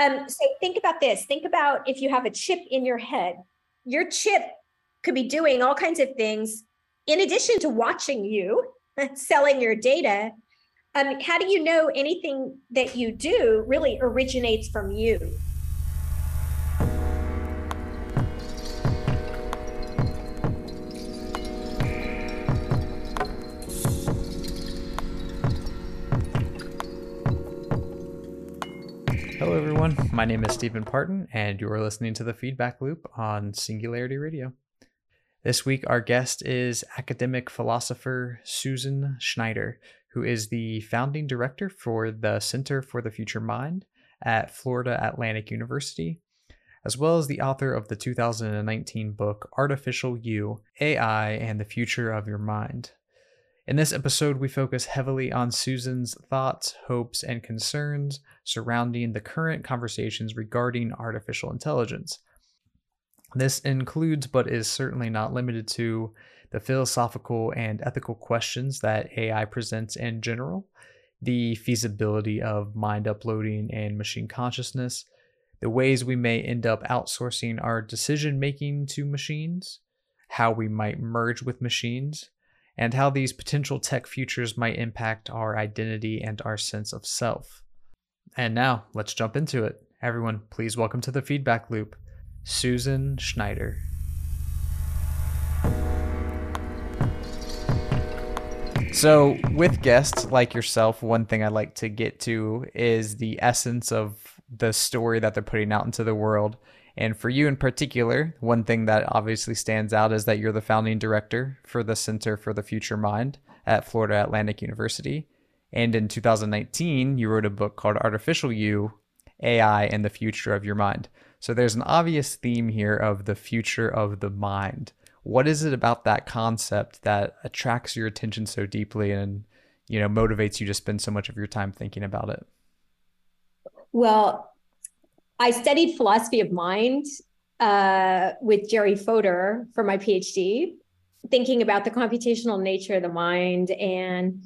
Um, so think about this. Think about if you have a chip in your head. Your chip could be doing all kinds of things in addition to watching you, selling your data. Um, how do you know anything that you do really originates from you? Everyone. My name is Steven Parton, and you are listening to the Feedback Loop on Singularity Radio. This week, our guest is academic philosopher Susan Schneider, who is the founding director for the Center for the Future Mind at Florida Atlantic University, as well as the author of the 2019 book Artificial You AI and the Future of Your Mind. In this episode, we focus heavily on Susan's thoughts, hopes, and concerns surrounding the current conversations regarding artificial intelligence. This includes, but is certainly not limited to, the philosophical and ethical questions that AI presents in general, the feasibility of mind uploading and machine consciousness, the ways we may end up outsourcing our decision making to machines, how we might merge with machines, and how these potential tech futures might impact our identity and our sense of self. And now, let's jump into it. Everyone, please welcome to the feedback loop, Susan Schneider. So, with guests like yourself, one thing I like to get to is the essence of the story that they're putting out into the world and for you in particular, one thing that obviously stands out is that you're the founding director for the Center for the Future Mind at Florida Atlantic University. And in 2019, you wrote a book called Artificial You AI and the Future of Your Mind. So there's an obvious theme here of the future of the mind. What is it about that concept that attracts your attention so deeply and you know motivates you to spend so much of your time thinking about it? Well, I studied philosophy of mind uh, with Jerry Fodor for my PhD, thinking about the computational nature of the mind. And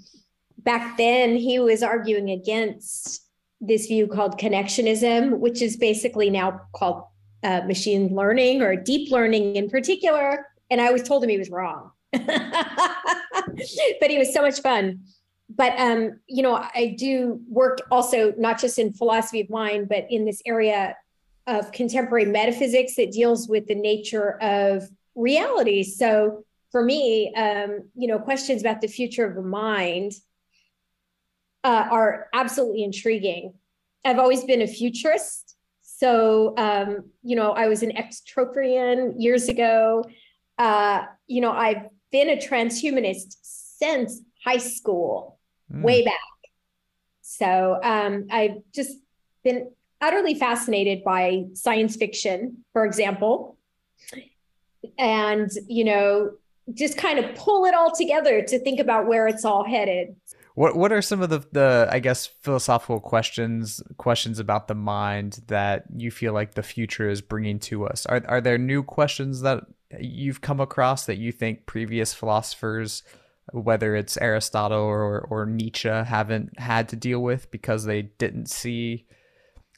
back then, he was arguing against this view called connectionism, which is basically now called uh, machine learning or deep learning in particular. And I always told him he was wrong. but he was so much fun but um, you know, I do work also not just in philosophy of mind, but in this area of contemporary metaphysics that deals with the nature of reality. So for me, um, you know, questions about the future of the mind uh, are absolutely intriguing. I've always been a futurist. So, um, you know, I was an extropian years ago. Uh, you know, I've been a transhumanist since high school mm. way back. So um, I've just been utterly fascinated by science fiction, for example, and you know, just kind of pull it all together to think about where it's all headed. What what are some of the, the I guess philosophical questions questions about the mind that you feel like the future is bringing to us? Are are there new questions that you've come across that you think previous philosophers whether it's Aristotle or, or Nietzsche haven't had to deal with because they didn't see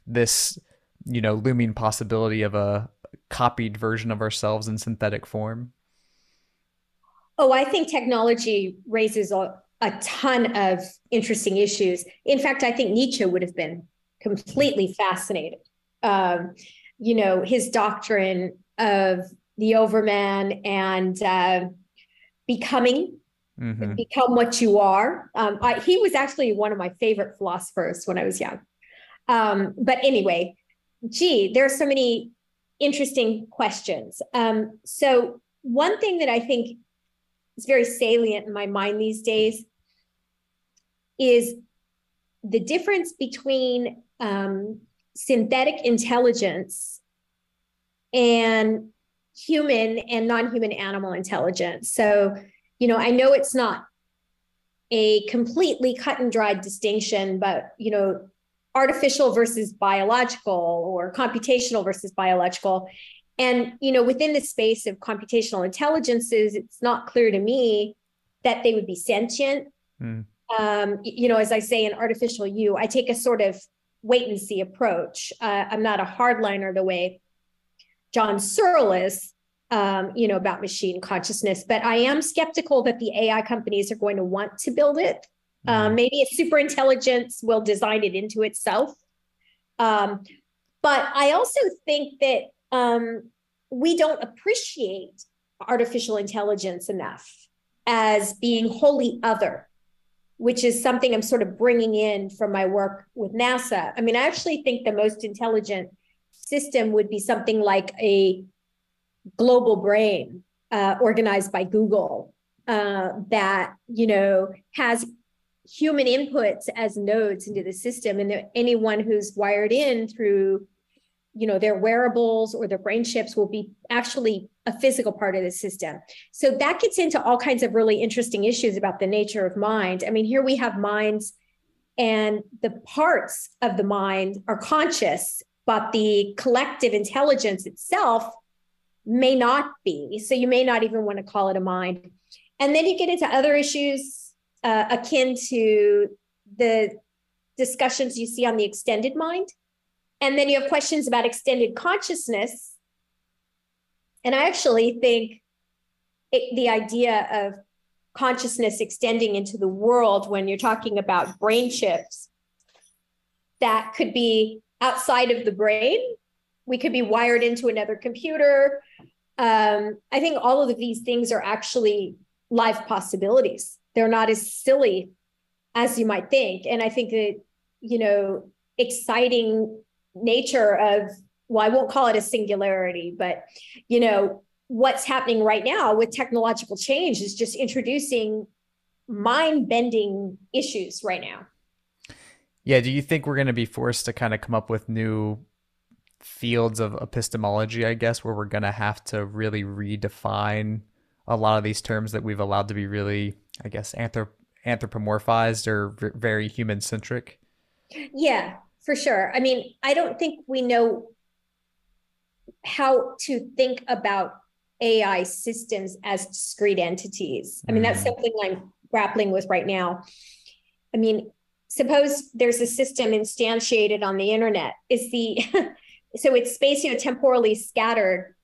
this, you know, looming possibility of a copied version of ourselves in synthetic form? Oh, I think technology raises a, a ton of interesting issues. In fact, I think Nietzsche would have been completely fascinated. Um, you know, his doctrine of the overman and uh, becoming mm-hmm. become what you are. Um, I, he was actually one of my favorite philosophers when I was young. Um, but anyway, gee, there are so many interesting questions. Um, so one thing that I think is very salient in my mind these days is the difference between um, synthetic intelligence and human and non-human animal intelligence. So you know, I know it's not a completely cut and dried distinction, but, you know, artificial versus biological or computational versus biological. And, you know, within the space of computational intelligences, it's not clear to me that they would be sentient. Mm. Um, you know, as I say in artificial you, I take a sort of wait and see approach. Uh, I'm not a hardliner the way John Searle is, um, you know, about machine consciousness, but I am skeptical that the AI companies are going to want to build it. Um, maybe a super intelligence will design it into itself. Um, but I also think that um, we don't appreciate artificial intelligence enough as being wholly other, which is something I'm sort of bringing in from my work with NASA. I mean, I actually think the most intelligent system would be something like a global brain uh, organized by Google uh, that you know has human inputs as nodes into the system, and anyone who's wired in through you know their wearables or their brain chips will be actually a physical part of the system. So that gets into all kinds of really interesting issues about the nature of mind. I mean here we have minds and the parts of the mind are conscious but the collective intelligence itself may not be so you may not even want to call it a mind and then you get into other issues uh, akin to the discussions you see on the extended mind and then you have questions about extended consciousness. And I actually think it, the idea of consciousness extending into the world when you're talking about brain chips that could be outside of the brain. We could be wired into another computer. Um, I think all of these things are actually live possibilities. They're not as silly as you might think. And I think that, you know, exciting nature of well, I won't call it a singularity, but you know, what's happening right now with technological change is just introducing mind-bending issues right now. Yeah, do you think we're going to be forced to kind of come up with new fields of epistemology, I guess, where we're going to have to really redefine a lot of these terms that we've allowed to be really, I guess, anthrop- anthropomorphized or v- very human centric? Yeah, for sure. I mean, I don't think we know how to think about AI systems as discrete entities. I mean, that's mm. something I'm grappling with right now. I mean, suppose there's a system instantiated on the internet. Is the so it's space you know temporally scattered,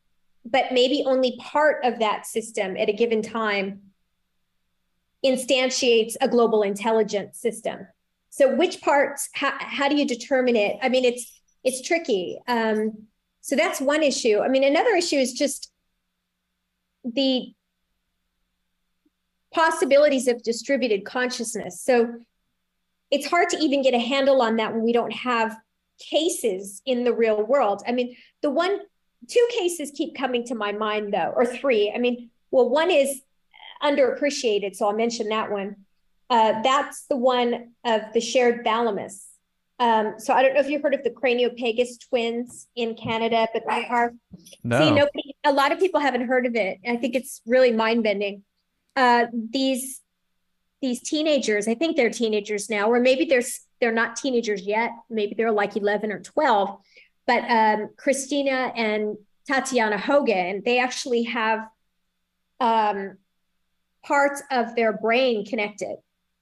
but maybe only part of that system at a given time instantiates a global intelligence system. So which parts, how, how do you determine it? I mean, it's, it's tricky. Um, so that's one issue. I mean, another issue is just the possibilities of distributed consciousness. So it's hard to even get a handle on that when we don't have cases in the real world. I mean, the one, two cases keep coming to my mind though, or three. I mean, well, one is underappreciated, so I'll mention that one. Uh, that's the one of the shared thalamus. Um, so I don't know if you've heard of the Craniopagus twins in Canada, but they are. No. See, nobody, a lot of people haven't heard of it. I think it's really mind bending. Uh, these these teenagers, I think they're teenagers now, or maybe they're they're not teenagers yet. Maybe they're like eleven or twelve. But um, Christina and Tatiana Hogan, they actually have um, parts of their brain connected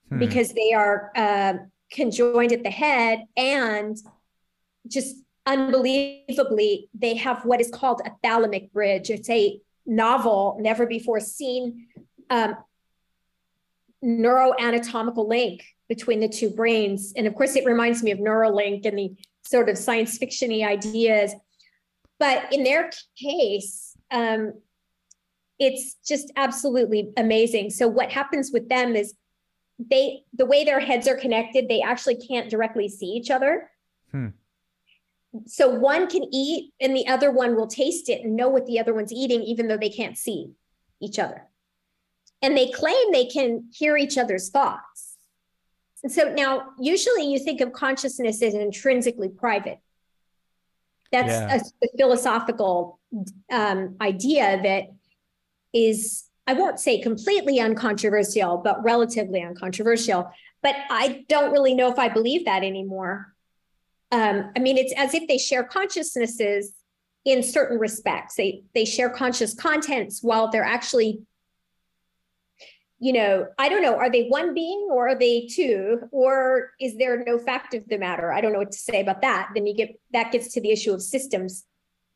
hmm. because they are uh, conjoined at the head and just unbelievably, they have what is called a thalamic bridge. It's a novel, never before seen um, neuroanatomical link between the two brains. And of course, it reminds me of Neuralink and the sort of science fictiony ideas. But in their case, um, it's just absolutely amazing. So what happens with them is they the way their heads are connected, they actually can't directly see each other. Hmm. So one can eat and the other one will taste it and know what the other one's eating, even though they can't see each other. And they claim they can hear each other's thoughts. And so now, usually you think of consciousness as intrinsically private. That's yeah. a, a, philosophical um, idea that is I won't say completely uncontroversial, but relatively uncontroversial. But I don't really know if I believe that anymore. Um, I mean, it's as if they share consciousnesses in certain respects. They they share conscious contents while they're actually you know, I don't know, are they one being or are they two? Or is there no fact of the matter? I don't know what to say about that. Then you get that gets to the issue of systems,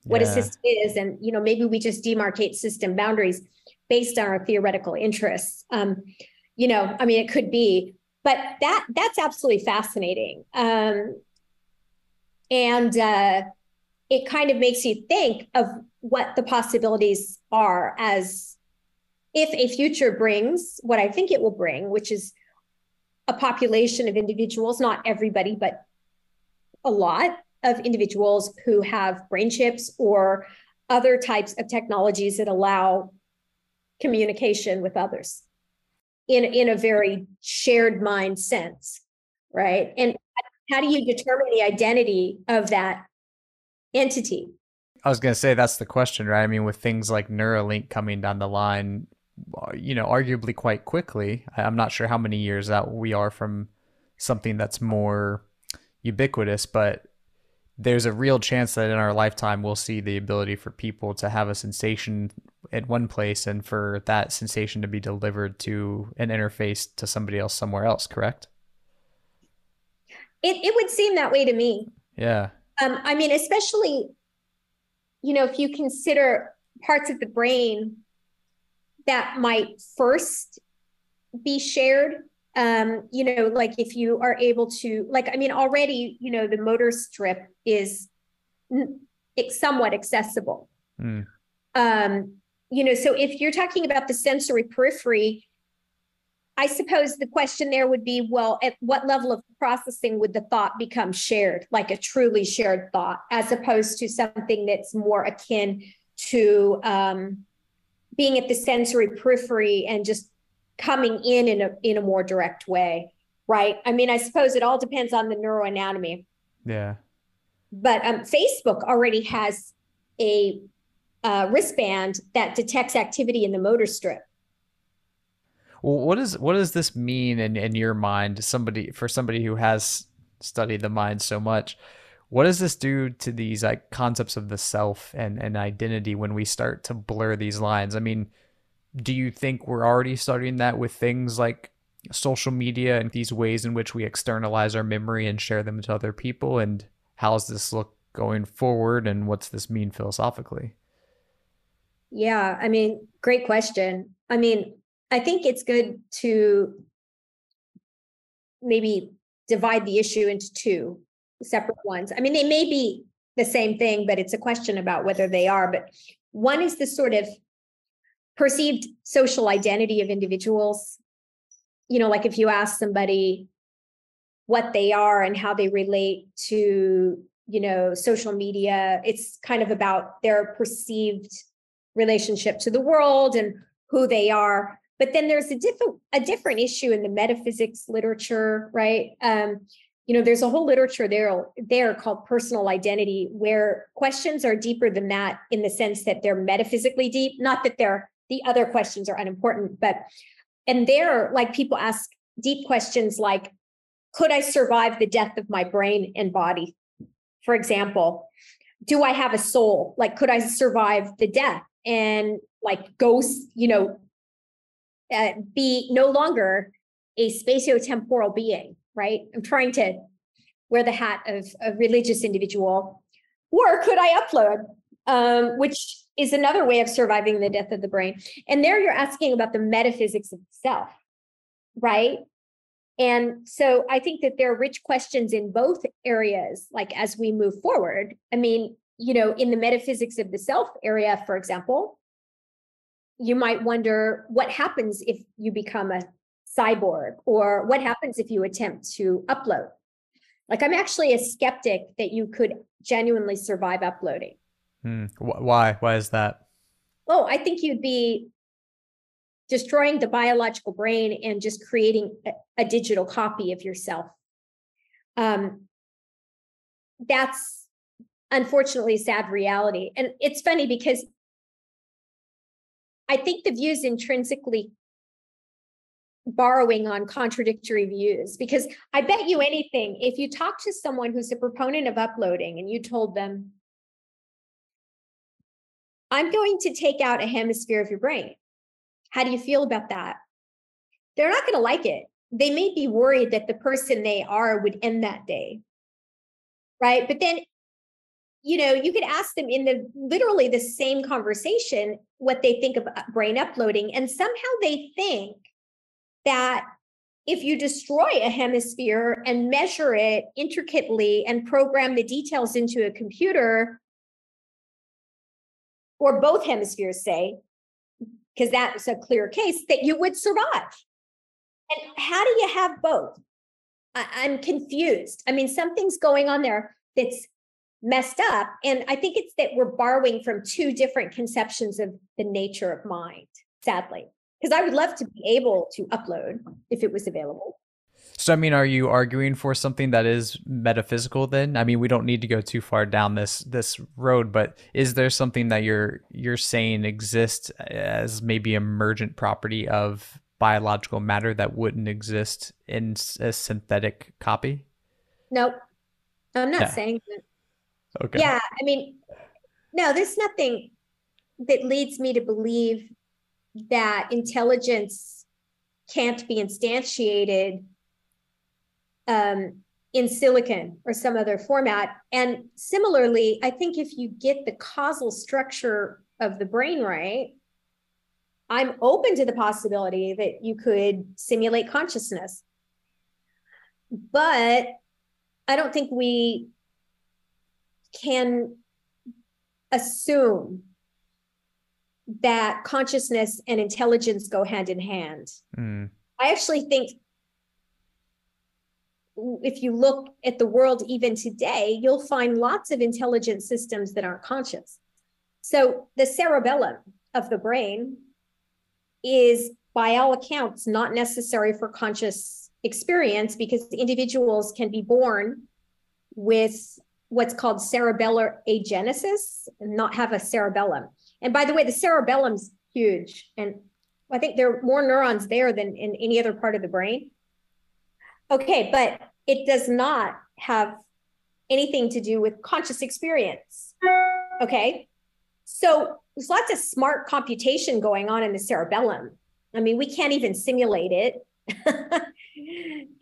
what yeah. a system is. And, you know, maybe we just demarcate system boundaries based on our theoretical interests. Um, you know, I mean, it could be, but that that's absolutely fascinating. Um, and uh, it kind of makes you think of what the possibilities are as if a future brings what I think it will bring, which is a population of individuals, not everybody, but a lot of individuals who have brain chips or other types of technologies that allow communication with others in, in a very shared mind sense, right? And how do you determine the identity of that entity? I was going to say that's the question, right? I mean, with things like Neuralink coming down the line, you know, arguably quite quickly. I'm not sure how many years out we are from something that's more ubiquitous, but there's a real chance that in our lifetime we'll see the ability for people to have a sensation at one place and for that sensation to be delivered to an interface to somebody else somewhere else, correct? It it would seem that way to me. Yeah. Um, I mean, especially, you know, if you consider parts of the brain that might first be shared um, you know, like if you are able to, like, I mean, already, you know, the motor strip is it's somewhat accessible. Mm. Um, you know, so if you're talking about the sensory periphery, I suppose the question there would be, well, at what level of processing would the thought become shared, like a truly shared thought, as opposed to something that's more akin to um, being at the sensory periphery and just coming in in a in a more direct way, right? I mean, I suppose it all depends on the neuroanatomy. Yeah. But um, Facebook already has a uh, wristband that detects activity in the motor strip. Well, what is what does this mean in in your mind? Somebody for somebody who has studied the mind so much, what does this do to these like concepts of the self and, and identity when we start to blur these lines? I mean, do you think we're already starting that with things like social media and these ways in which we externalize our memory and share them to other people? And how's this look going forward? And what's this mean philosophically? Yeah, I mean, great question. I mean, I think it's good to maybe divide the issue into two separate ones. I mean, they may be the same thing, but it's a question about whether they are. But one is the sort of perceived social identity of individuals. You know, like if you ask somebody what they are and how they relate to, you know, social media, it's kind of about their perceived relationship to the world and who they are. But then there's a different a different issue in the metaphysics literature, right? Um, you know there's a whole literature there there called personal identity where questions are deeper than that in the sense that they're metaphysically deep not that they're the other questions are unimportant but and there like people ask deep questions like could i survive the death of my brain and body? For example do i have a soul? Like could i survive the death? And like ghost you know uh, be no longer a spatiotemporal being right? I'm trying to wear the hat of a religious individual. Or could I upload, um, which is another way of surviving the death of the brain? And there you're asking about the metaphysics of self, right? And so I think that there are rich questions in both areas, like as we move forward. I mean, you know, in the metaphysics of the self area, for example, you might wonder what happens if you become a cyborg or what happens if you attempt to upload? Like i'm actually a skeptic that you could genuinely survive uploading. Hmm. why? Why is that? Oh i think you'd be destroying the biological brain and just creating a, a digital copy of yourself. Um, that's unfortunately sad reality. And it's funny because i think the view is intrinsically borrowing on contradictory views because I bet you anything, if you talk to someone who's a proponent of uploading and you told them, I'm going to take out a hemisphere of your brain. How do you feel about that? they're not going to like it. They may be worried that the person they are would end that day. Right. But then, you know, you could ask them in the literally the same conversation what they think of uh, brain uploading. And somehow they think that if you destroy a hemisphere and measure it intricately and program the details into a computer, or both hemispheres, say, because that's a clear case, that you would survive. And how do you have both? I, am confused. I mean, something's going on there that's messed up. And I think it's that we're borrowing from two different conceptions of the nature of mind, sadly because I would love to be able to upload if it was available. So, I mean, are you arguing for something that is metaphysical? Then, I mean, we don't need to go too far down this this road, but is there something that you're you're saying exists as maybe emergent property of biological matter that wouldn't exist in a synthetic copy? Nope, I'm not saying that. Okay. Yeah, I mean, no, there's nothing that leads me to believe that intelligence can't be instantiated um, in silicon or some other format. And similarly, I think if you get the causal structure of the brain right, I'm open to the possibility that you could simulate consciousness. But I don't think we can assume that consciousness and intelligence go hand in hand. Mm. I actually think if you look at the world even today, you'll find lots of intelligent systems that aren't conscious. So the cerebellum of the brain is, by all accounts, not necessary for conscious experience because individuals can be born with what's called cerebellar agenesis and not have a cerebellum. And by the way, the cerebellum's huge. And I think there are more neurons there than in any other part of the brain. Okay, but it does not have anything to do with conscious experience. Okay. So there's lots of smart computation going on in the cerebellum. I mean, we can't even simulate it.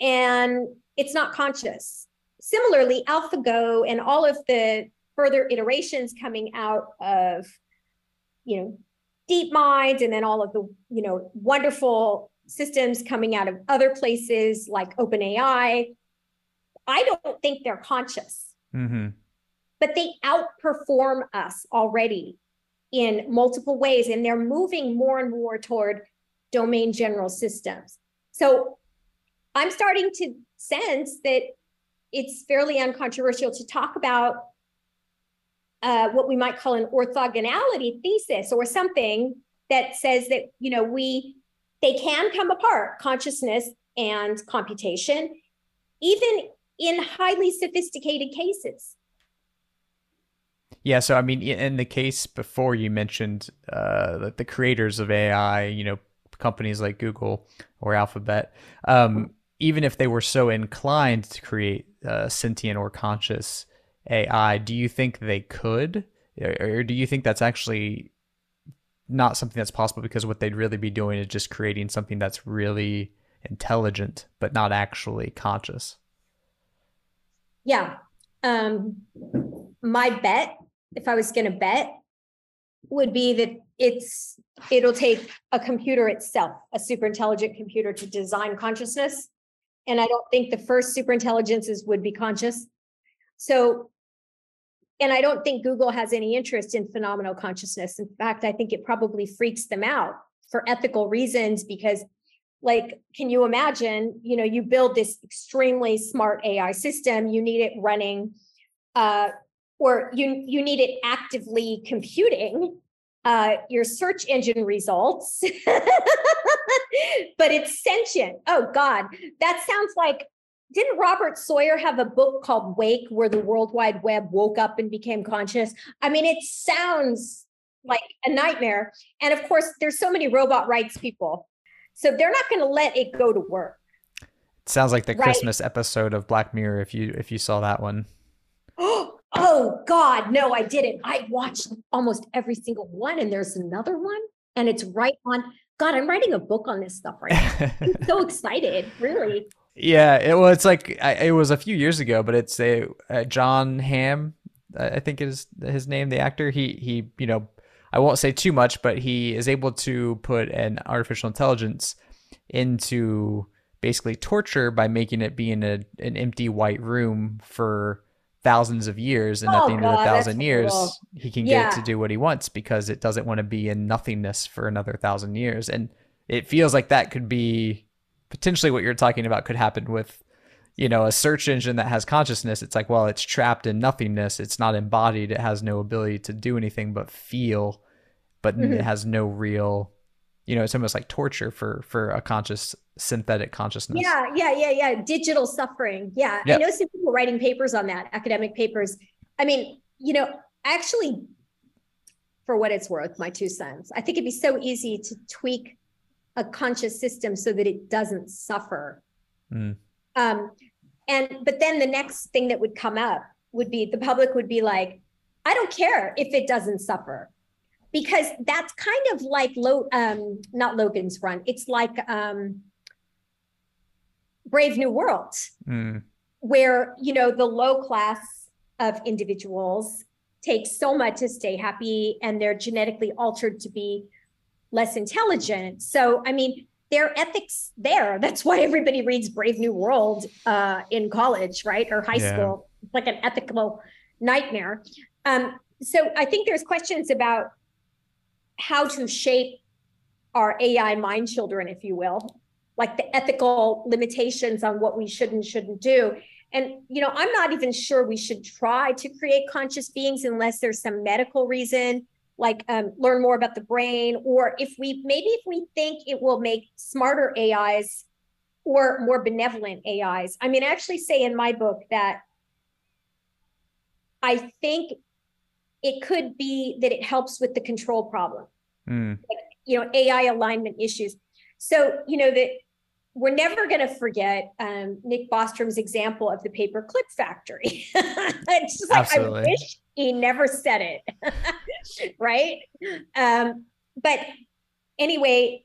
and it's not conscious. Similarly, AlphaGo and all of the further iterations coming out of you know, DeepMind and then all of the, you know, wonderful systems coming out of other places like OpenAI. I don't think they're conscious, mm-hmm. but they outperform us already in multiple ways, and they're moving more and more toward domain general systems. So I'm starting to sense that it's fairly uncontroversial to talk about uh, what we might call an orthogonality thesis or something that says that you know we they can come apart consciousness and computation even in highly sophisticated cases. Yeah so i mean in the case before you mentioned uh, that the creators of ai you know companies like google or alphabet um, even if they were so inclined to create uh, sentient or conscious AI, do you think they could? Or do you think that's actually not something that's possible because what they'd really be doing is just creating something that's really intelligent but not actually conscious? Yeah. Um, my bet, if I was going to bet, would be that it's it'll take a computer itself, a super intelligent computer, to design consciousness. And I don't think the first super intelligences would be conscious. So and I don't think Google has any interest in phenomenal consciousness. In fact, I think it probably freaks them out for ethical reasons because like can you imagine you know you build this extremely smart ai system you need it running uh, or you you need it actively computing uh, your search engine results but it's sentient oh god that sounds like didn't Robert Sawyer have a book called Wake where the World Wide Web woke up and became conscious? I mean, it sounds like a nightmare. And of course, there's so many robot rights people. So they're not going to let it go to work. It sounds like the right? Christmas episode of Black Mirror if you if you saw that one. oh god, no, I didn't. I watched almost every single one and there's another one and it's right on God, I'm writing a book on this stuff right now. I'm so excited, really. Yeah, it was like I, it was a few years ago, but it's a uh, Jon Hamm, I think is his name, the actor. He he, you know, I won't say too much, but he is able to put an artificial intelligence into basically torture by making it be in a, an empty white room for thousands of years and oh, at the end God, of the thousand years cool. he can yeah. get it to do what he wants because it doesn't want to be in nothingness for another thousand years and it feels like that could be potentially what you're talking about could happen with you know a search engine that has consciousness. It's like well it's trapped in nothingness. It's not embodied. It has no ability to do anything but feel but mm-hmm. it has no real you know it's almost like torture for for a conscious synthetic consciousness. Yeah yeah yeah yeah. Digital suffering. Yeah. Yep. i know some people writing papers on that academic papers. I mean you know actually for what it's worth my two cents i think it'd be so easy to tweak a conscious system so that it doesn't suffer mm. um, and but then the next thing that would come up would be the public would be like i don't care if it doesn't suffer because that's kind of like low um not logan's run it's like um brave new world mm. where you know the low class of individuals take so much to stay happy and they're genetically altered to be less intelligent. So i mean there are ethics there. That's why everybody reads brave new world uh, in college right? Or high yeah. school. It's like an ethical nightmare. Um, so i think there's questions about how to shape our AI mind children, if you will, like the ethical limitations on what we should and shouldn't do. And, you know, I'm not even sure we should try to create conscious beings unless there's some medical reason, like um, learn more about the brain, or if we maybe if we think it will make smarter AIs or more benevolent AIs. I mean, I actually say in my book that I think it could be that it helps with the control problem. Mm. Like, you know, AI alignment issues. So, you know, that we're never going to forget um, Nick Bostrom's example of the paperclip factory. it's just like, Absolutely. I wish he never said it. right. Um, but anyway,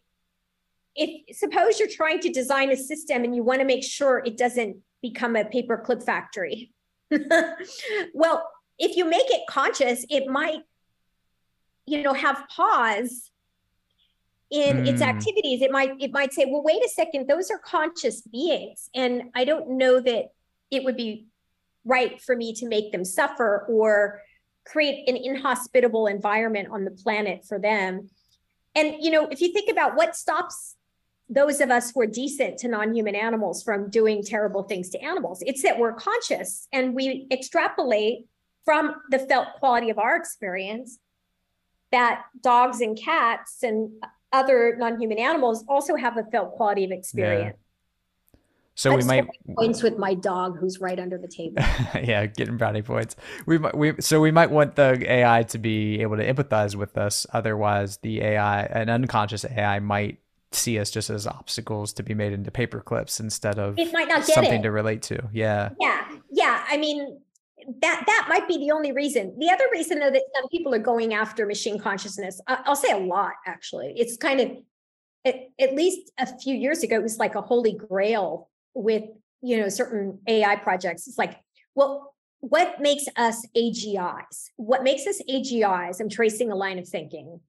if suppose you're trying to design a system and you want to make sure it doesn't become a paperclip factory. well, if you make it conscious, it might, you know, have pause in mm. its hmm. activities. It might it might say, well, wait a second, those are conscious beings, and I don't know that it would be right for me to make them suffer or create an inhospitable environment on the planet for them. And you know, if you think about what stops those of us who are decent to non-human animals from doing terrible things to animals, it's that we're conscious and we extrapolate from the felt quality of our experience that dogs and cats and other non-human animals also have a felt quality of experience. Yeah. So we might points with my dog who's right under the table. yeah, getting brownie points. We might we so we might want the AI to be able to empathize with us. Otherwise, the AI, an unconscious AI, might see us just as obstacles to be made into paper clips instead of it might not get something it. to relate to. Yeah. Yeah. Yeah. I mean, that that might be the only reason. The other reason, though, that some people are going after machine consciousness, I'll say a lot actually. It's kind of at, at least a few years ago, it was like a holy grail with you know certain AI projects. It's like, well, what makes us AGIs? What makes us AGIs? I'm tracing a line of thinking.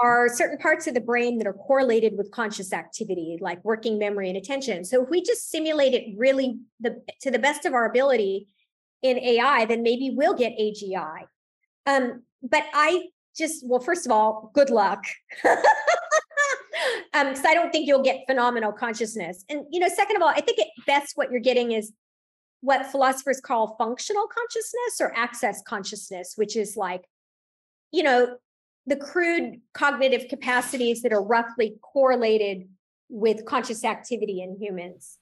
Are certain parts of the brain that are correlated with conscious activity, like working memory and attention. So if we just simulate it really the to the best of our ability, in AI, then maybe we'll get AGI. Um, but I just, well, first of all, good luck. um, because I don't think you'll get phenomenal consciousness. And you know, second of all, I think at best what you're getting is what philosophers call functional consciousness or access consciousness, which is like, you know, the crude cognitive capacities that are roughly correlated with conscious activity in humans.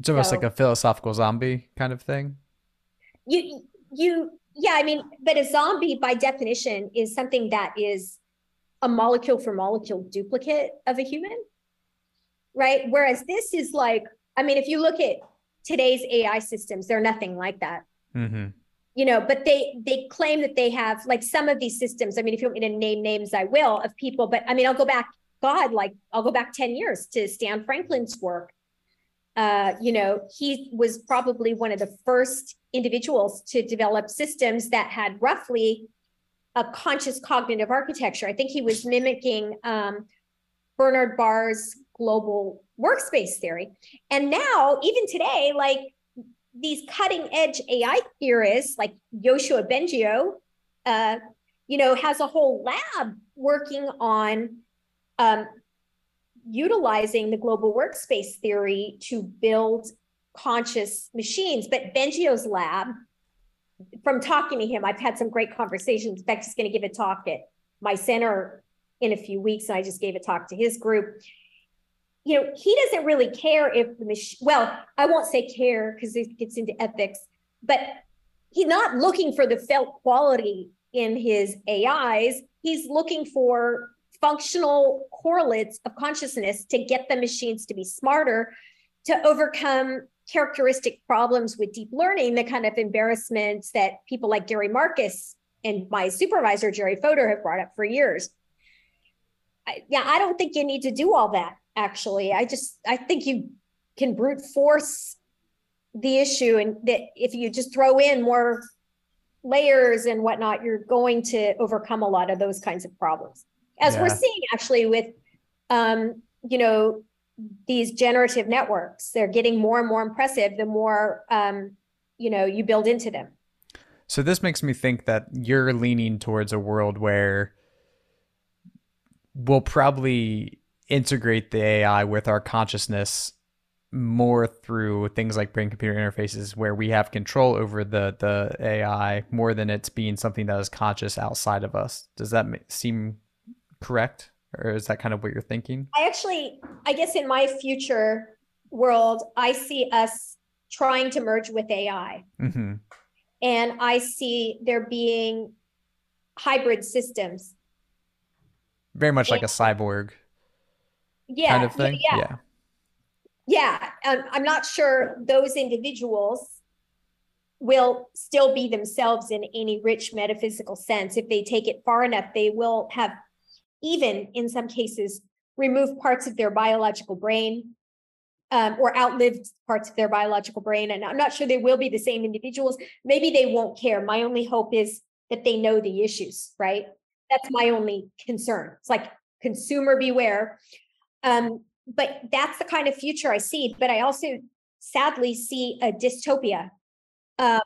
It's almost so, like a philosophical zombie kind of thing you you yeah i mean but a zombie by definition is something that is a molecule for molecule duplicate of a human right whereas this is like i mean if you look at today's ai systems they're nothing like that mm-hmm. you know but they they claim that they have like some of these systems i mean if you want me to name names i will of people but i mean i'll go back God, like I'll go back 10 years to Stan Franklin's work. Uh, you know, he was probably one of the first individuals to develop systems that had roughly a conscious cognitive architecture. I think he was mimicking um, Bernard Baars' global workspace theory. And now, even today, like these cutting edge AI theorists like Yoshua Bengio, uh, you know, has a whole lab working on um, utilizing the global workspace theory to build conscious machines. But Bengio's lab, from talking to him, I've had some great conversations. Beck's going to give a talk at my center in a few weeks, and I just gave a talk to his group. You know, he doesn't really care if the machine, well, I won't say care because it gets into ethics, but he's not looking for the felt quality in his AIs. He's looking for functional correlates of consciousness to get the machines to be smarter, to overcome characteristic problems with deep learning, the kind of embarrassments that people like Gary Marcus and my supervisor, Jerry Fodor, have brought up for years. I, yeah, I don't think you need to do all that, actually. I just, I think you can brute force the issue and that if you just throw in more layers and whatnot, you're going to overcome a lot of those kinds of problems as yeah. we're seeing actually with um, you know these generative networks they're getting more and more impressive the more um, you know you build into them so this makes me think that you're leaning towards a world where we'll probably integrate the ai with our consciousness more through things like brain computer interfaces where we have control over the the AI more than it's being something that is conscious outside of us. Does that seem correct? Or is that kind of what you're thinking? I actually, I guess in my future world, I see us trying to merge with AI. Mm-hmm. And I see there being hybrid systems. Very much and, like a cyborg yeah, kind of thing. Yeah. Yeah. yeah. Um, I'm not sure those individuals will still be themselves in any rich metaphysical sense. If they take it far enough, they will have even in some cases remove parts of their biological brain um, or outlived parts of their biological brain. And I'm not sure they will be the same individuals. Maybe they won't care. My only hope is that they know the issues, right? That's my only concern. It's like consumer beware. Um, but that's the kind of future I see. But I also sadly see a dystopia um,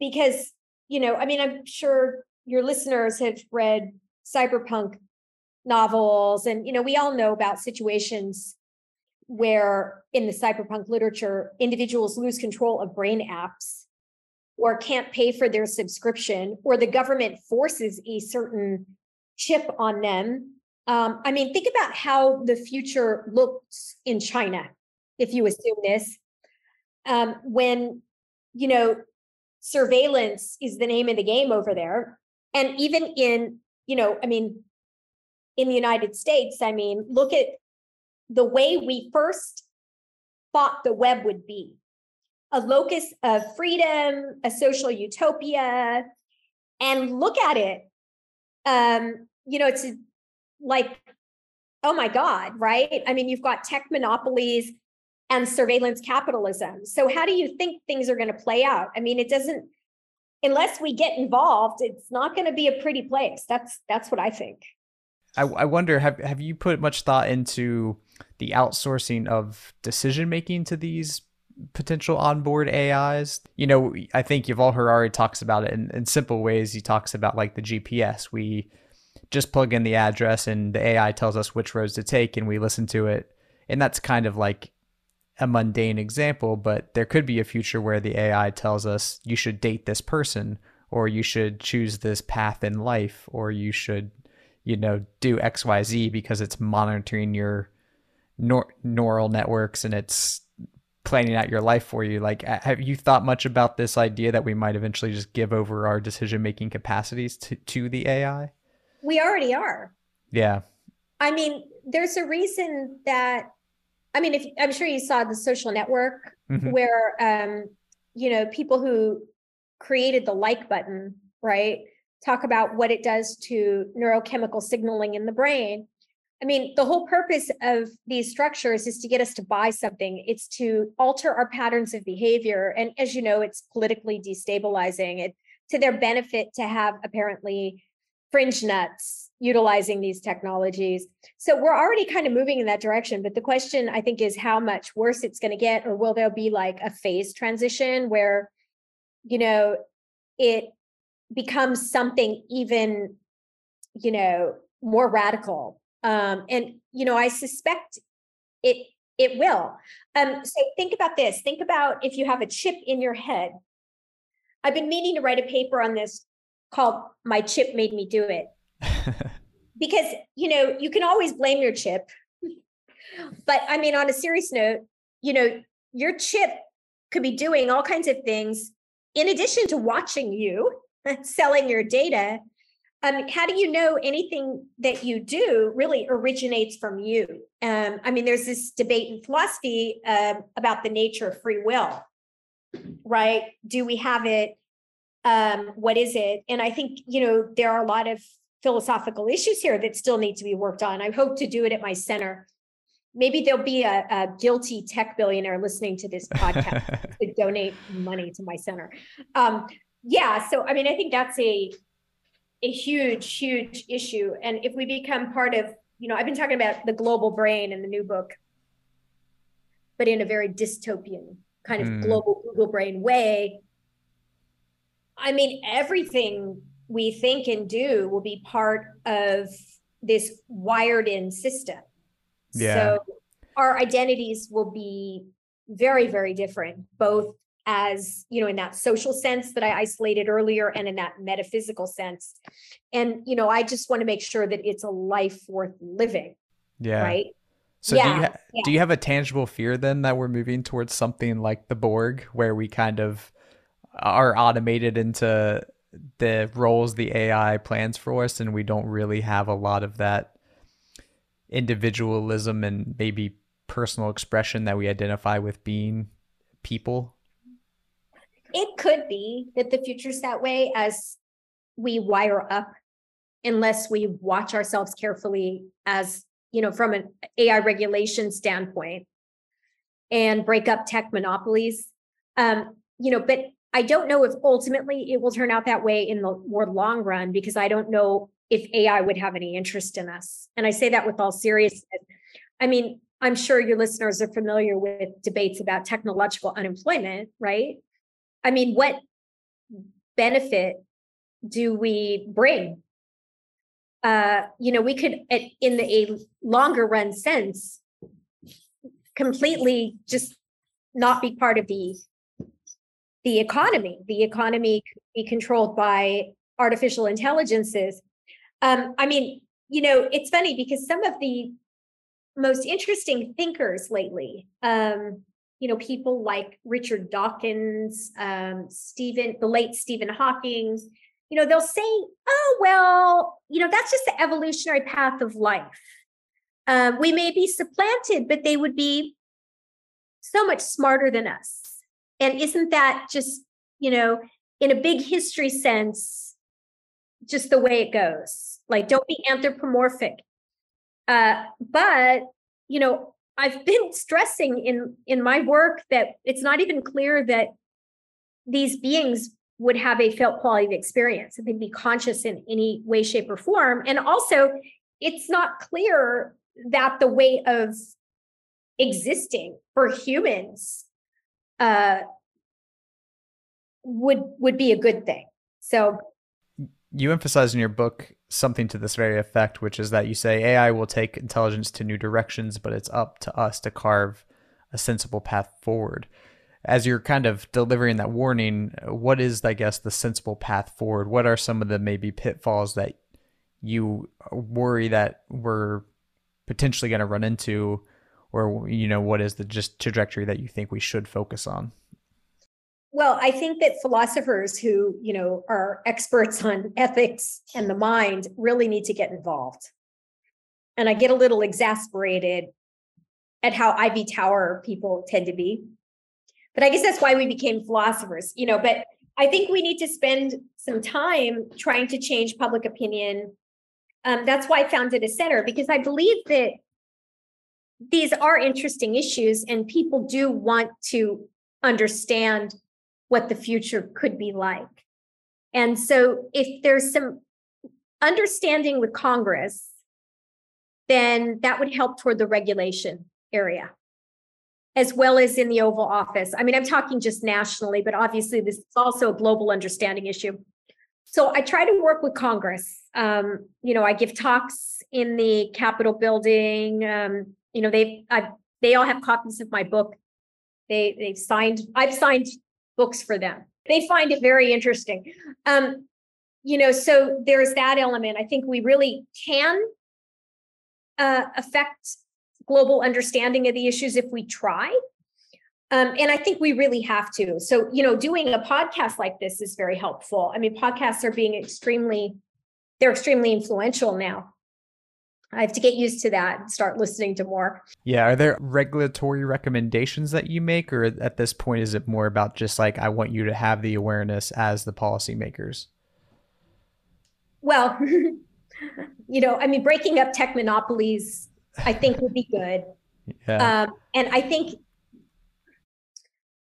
because, you know, I mean, I'm sure your listeners have read cyberpunk novels and you know we all know about situations where in the cyberpunk literature individuals lose control of brain apps or can't pay for their subscription or the government forces a certain chip on them. Um, i mean think about how the future looks in china if you assume this. Um, when you know surveillance is the name of the game over there and even in you know i mean in the United States, I mean, look at the way we first thought the web would be a locus of freedom, a social utopia, and look at it. Um, you know, it's like, oh my God, right? I mean, you've got tech monopolies and surveillance capitalism. So, how do you think things are going to play out? I mean, it doesn't, unless we get involved, it's not going to be a pretty place. That's that's what I think. I, I wonder have have you put much thought into the outsourcing of decision making to these potential onboard AIs? You know, I think Yuval Harari talks about it in, in simple ways. He talks about like the GPS. We just plug in the address and the AI tells us which roads to take and we listen to it. And that's kind of like a mundane example, but there could be a future where the AI tells us you should date this person or you should choose this path in life or you should you know do xyz because it's monitoring your nor- neural networks and it's planning out your life for you. Like have you thought much about this idea that we might eventually just give over our decision making capacities to, to the ai we already are. Yeah. I mean there's a reason that i mean if i'm sure you saw the social network mm-hmm. where um you know people who created the like button right talk about what it does to neurochemical signaling in the brain. I mean, the whole purpose of these structures is to get us to buy something. It's to alter our patterns of behavior. And as you know, it's politically destabilizing. It to their benefit to have apparently fringe nuts utilizing these technologies. So we're already kind of moving in that direction. But the question I think is how much worse it's going to get, or will there be like a phase transition where, you know, it becomes something even, you know, more radical um, and you know, I suspect it it will. Um, so think about this. Think about if you have a chip in your head. I've been meaning to write a paper on this called "My Chip Made Me Do It," because you know you can always blame your chip, but I mean, on a serious note, you know, your chip could be doing all kinds of things in addition to watching you, selling your data, um, how do you know anything that you do really originates from you? Um, I mean, there's this debate in philosophy uh, about the nature of free will, right? Do we have it? Um, what is it? And I think, you know, there are a lot of philosophical issues here that still need to be worked on. I hope to do it at my center. Maybe there'll be a, a guilty tech billionaire listening to this podcast to donate money to my center. Um, yeah, so I mean, I think that's a a huge, huge issue. And if we become part of, you know, I've been talking about the global brain in the new book, but in a very dystopian kind of mm. global Google brain way. I mean, everything we think and do will be part of this wired in system. Yeah. So our identities will be very, very different, both as you know in that social sense that i isolated earlier and in that metaphysical sense. And you know i just want to make sure that it's a life worth living yeah. right? So yeah, do, you ha- yeah. do you have a tangible fear then that we're moving towards something like the borg where we kind of are automated into the roles the ai plans for us and we don't really have a lot of that individualism and maybe personal expression that we identify with being people it could be that the future's that way as we wire up unless we watch ourselves carefully as you know from an ai regulation standpoint and break up tech monopolies. Um you know but i don't know if ultimately it will turn out that way in the more long run because i don't know if ai would have any interest in us. And i say that with all seriousness. I mean i'm sure your listeners are familiar with debates about technological unemployment right I mean, what benefit do we bring? Uh, you know, we could, in the, a longer run sense, completely just not be part of the the economy. The economy could be controlled by artificial intelligences. Um, I mean, you know, it's funny because some of the most interesting thinkers lately, um, you know, people like Richard Dawkins, um, Stephen, the late Stephen Hawking, you know, they'll say, oh, well, you know, that's just the evolutionary path of life. Um, we may be supplanted, but they would be so much smarter than us. And isn't that just, you know, in a big history sense, just the way it goes? Like, don't be anthropomorphic. Uh, but, you know, I've been stressing in in my work that it's not even clear that these beings would have a felt quality of experience and they'd be conscious in any way, shape, or form. And also, it's not clear that the way of existing for humans uh, would would be a good thing. So you emphasize in your book something to this very effect, which is that you say AI will take intelligence to new directions, but it's up to us to carve a sensible path forward. As you're kind of delivering that warning, what is, I guess, the sensible path forward? What are some of the maybe pitfalls that you worry that we're potentially going to run into, or you know, what is the just trajectory that you think we should focus on? Well, I think that philosophers who, you know, are experts on ethics and the mind really need to get involved. And I get a little exasperated at how Ivy Tower people tend to be. But I guess that's why we became philosophers, you know, but I think we need to spend some time trying to change public opinion Um, that's why I founded a center because I believe that these are interesting issues and people do want to understand what the future could be like. And so if there's some understanding with Congress, then that would help toward the regulation area as well as in the Oval Office. I mean, I'm talking just nationally, but obviously this is also a global understanding issue. So I try to work with Congress. Um, you know, I give talks in the Capitol building. Um, you know, they they all have copies of my book. They they've signed. I've signed books for them. They find it very interesting. Um, you know, so there's that element. I think we really can uh, affect global understanding of the issues if we try. Um, and I think we really have to. So, you know, doing a podcast like this is very helpful. I mean, podcasts are being extremely, they're extremely influential now. I have to get used to that and start listening to more. Yeah. Are there regulatory recommendations that you make, or at this point, is it more about just like, I want you to have the awareness as the policymakers? Well, you know, I mean, breaking up tech monopolies, I think would be good. Yeah. Um, and I think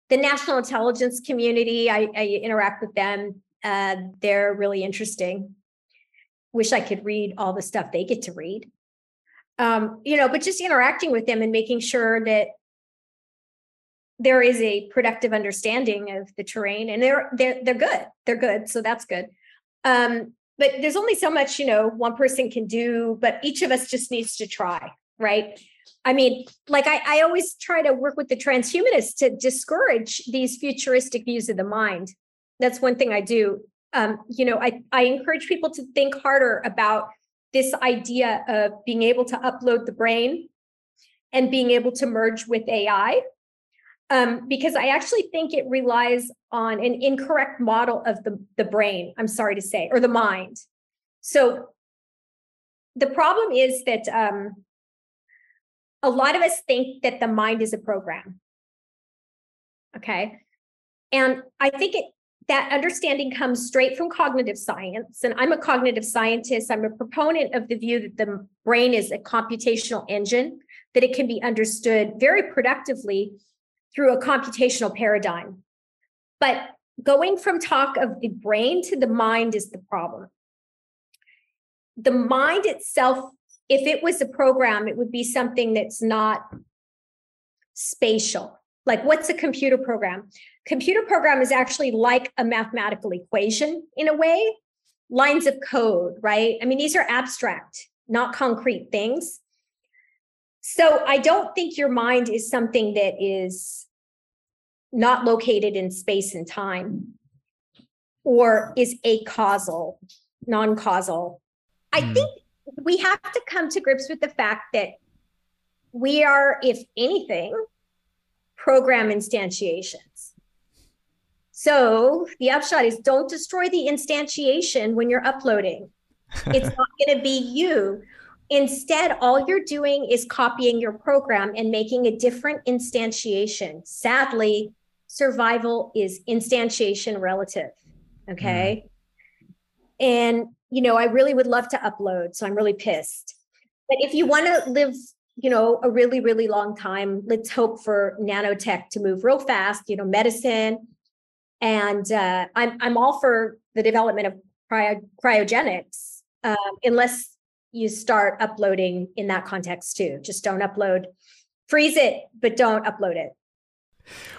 the national intelligence community, I, I interact with them. Uh, they're really interesting. Wish I could read all the stuff they get to read. Um, you know, but just interacting with them and making sure that there is a productive understanding of the terrain and they're they're they're good. They're good. So that's good. Um, but there's only so much, you know, one person can do, but each of us just needs to try, right? I mean, like I, I always try to work with the transhumanists to discourage these futuristic views of the mind. That's one thing I do. Um, you know, I, I encourage people to think harder about this idea of being able to upload the brain and being able to merge with AI. Um, because I actually think it relies on an incorrect model of the, the brain, I'm sorry to say, or the mind. So the problem is that um, a lot of us think that the mind is a program. Okay. And I think it that understanding comes straight from cognitive science. And I'm a cognitive scientist. I'm a proponent of the view that the brain is a computational engine, that it can be understood very productively through a computational paradigm. But going from talk of the brain to the mind is the problem. The mind itself if it was a program, it would be something that's not spatial. Like, what's a computer program? Computer program is actually like a mathematical equation in a way, lines of code, right? I mean, these are abstract, not concrete things. So I don't think your mind is something that is not located in space and time or is a causal non causal. I mm. think we have to come to grips with the fact that we are, if anything, program instantiations. So the upshot is don't destroy the instantiation when you're uploading. It's not going to be you. Instead, all you're doing is copying your program and making a different instantiation. Sadly, survival is instantiation relative. Okay. Mm. And you know, I really would love to upload. So I'm really pissed. But if you want to live, you know, a really, really long time, let's hope for nanotech to move real fast, you know, medicine. And uh, I'm, I'm all for the development of cryo- cryogenics, um, unless you start uploading in that context too. Just don't upload, freeze it, but don't upload it.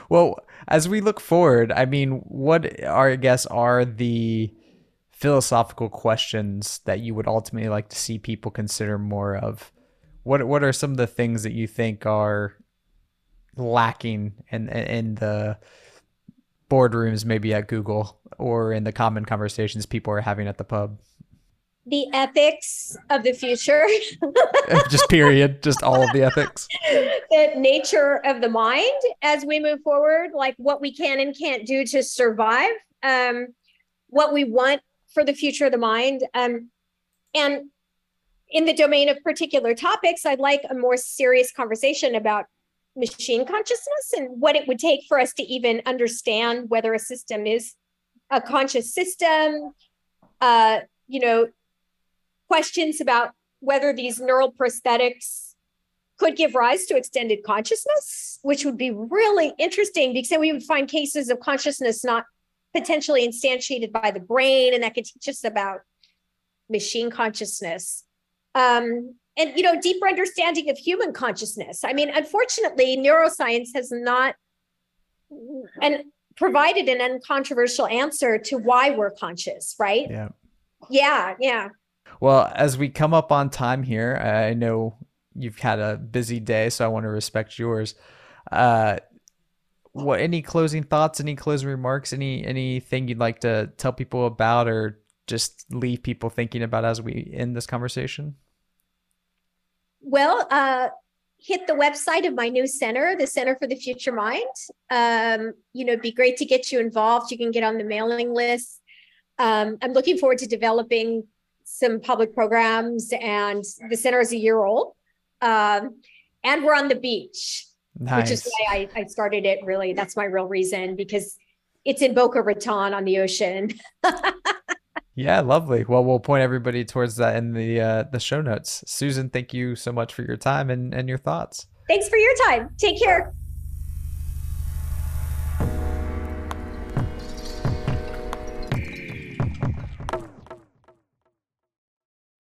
Well, as we look forward, I mean, what are, I guess, are the philosophical questions that you would ultimately like to see people consider more of? What what are some of the things that you think are lacking in in the boardrooms maybe at Google or in the common conversations people are having at the pub? The ethics of the future. just period, just all of the ethics. the nature of the mind as we move forward, like what we can and can't do to survive. Um, what we want for the future of the mind. Um, and in the domain of particular topics, I'd like a more serious conversation about machine consciousness and what it would take for us to even understand whether a system is a conscious system. Uh, you know, questions about whether these neural prosthetics could give rise to extended consciousness, which would be really interesting because then we would find cases of consciousness not potentially instantiated by the brain, and that could teach us about machine consciousness. Um, and you know, deeper understanding of human consciousness. I mean, unfortunately, neuroscience has not and provided an uncontroversial answer to why we're conscious, right? Yeah. Yeah, yeah. Well, as we come up on time here, I know you've had a busy day, so I want to respect yours. Uh, what any closing thoughts, any closing remarks, any anything you'd like to tell people about or just leave people thinking about as we end this conversation? Well, uh, hit the website of my new center, the Center for the Future Mind. Um, you know, it'd be great to get you involved. You can get on the mailing list. Um, I'm looking forward to developing some public programs, and the center is a year old. Um, and we're on the beach, nice. which is why I, I started it. Really, that's my real reason because it's in Boca Raton on the ocean. yeah, lovely. Well, we'll point everybody towards that in the uh, the show notes. Susan, thank you so much for your time and, and your thoughts. Thanks for your time. Take care.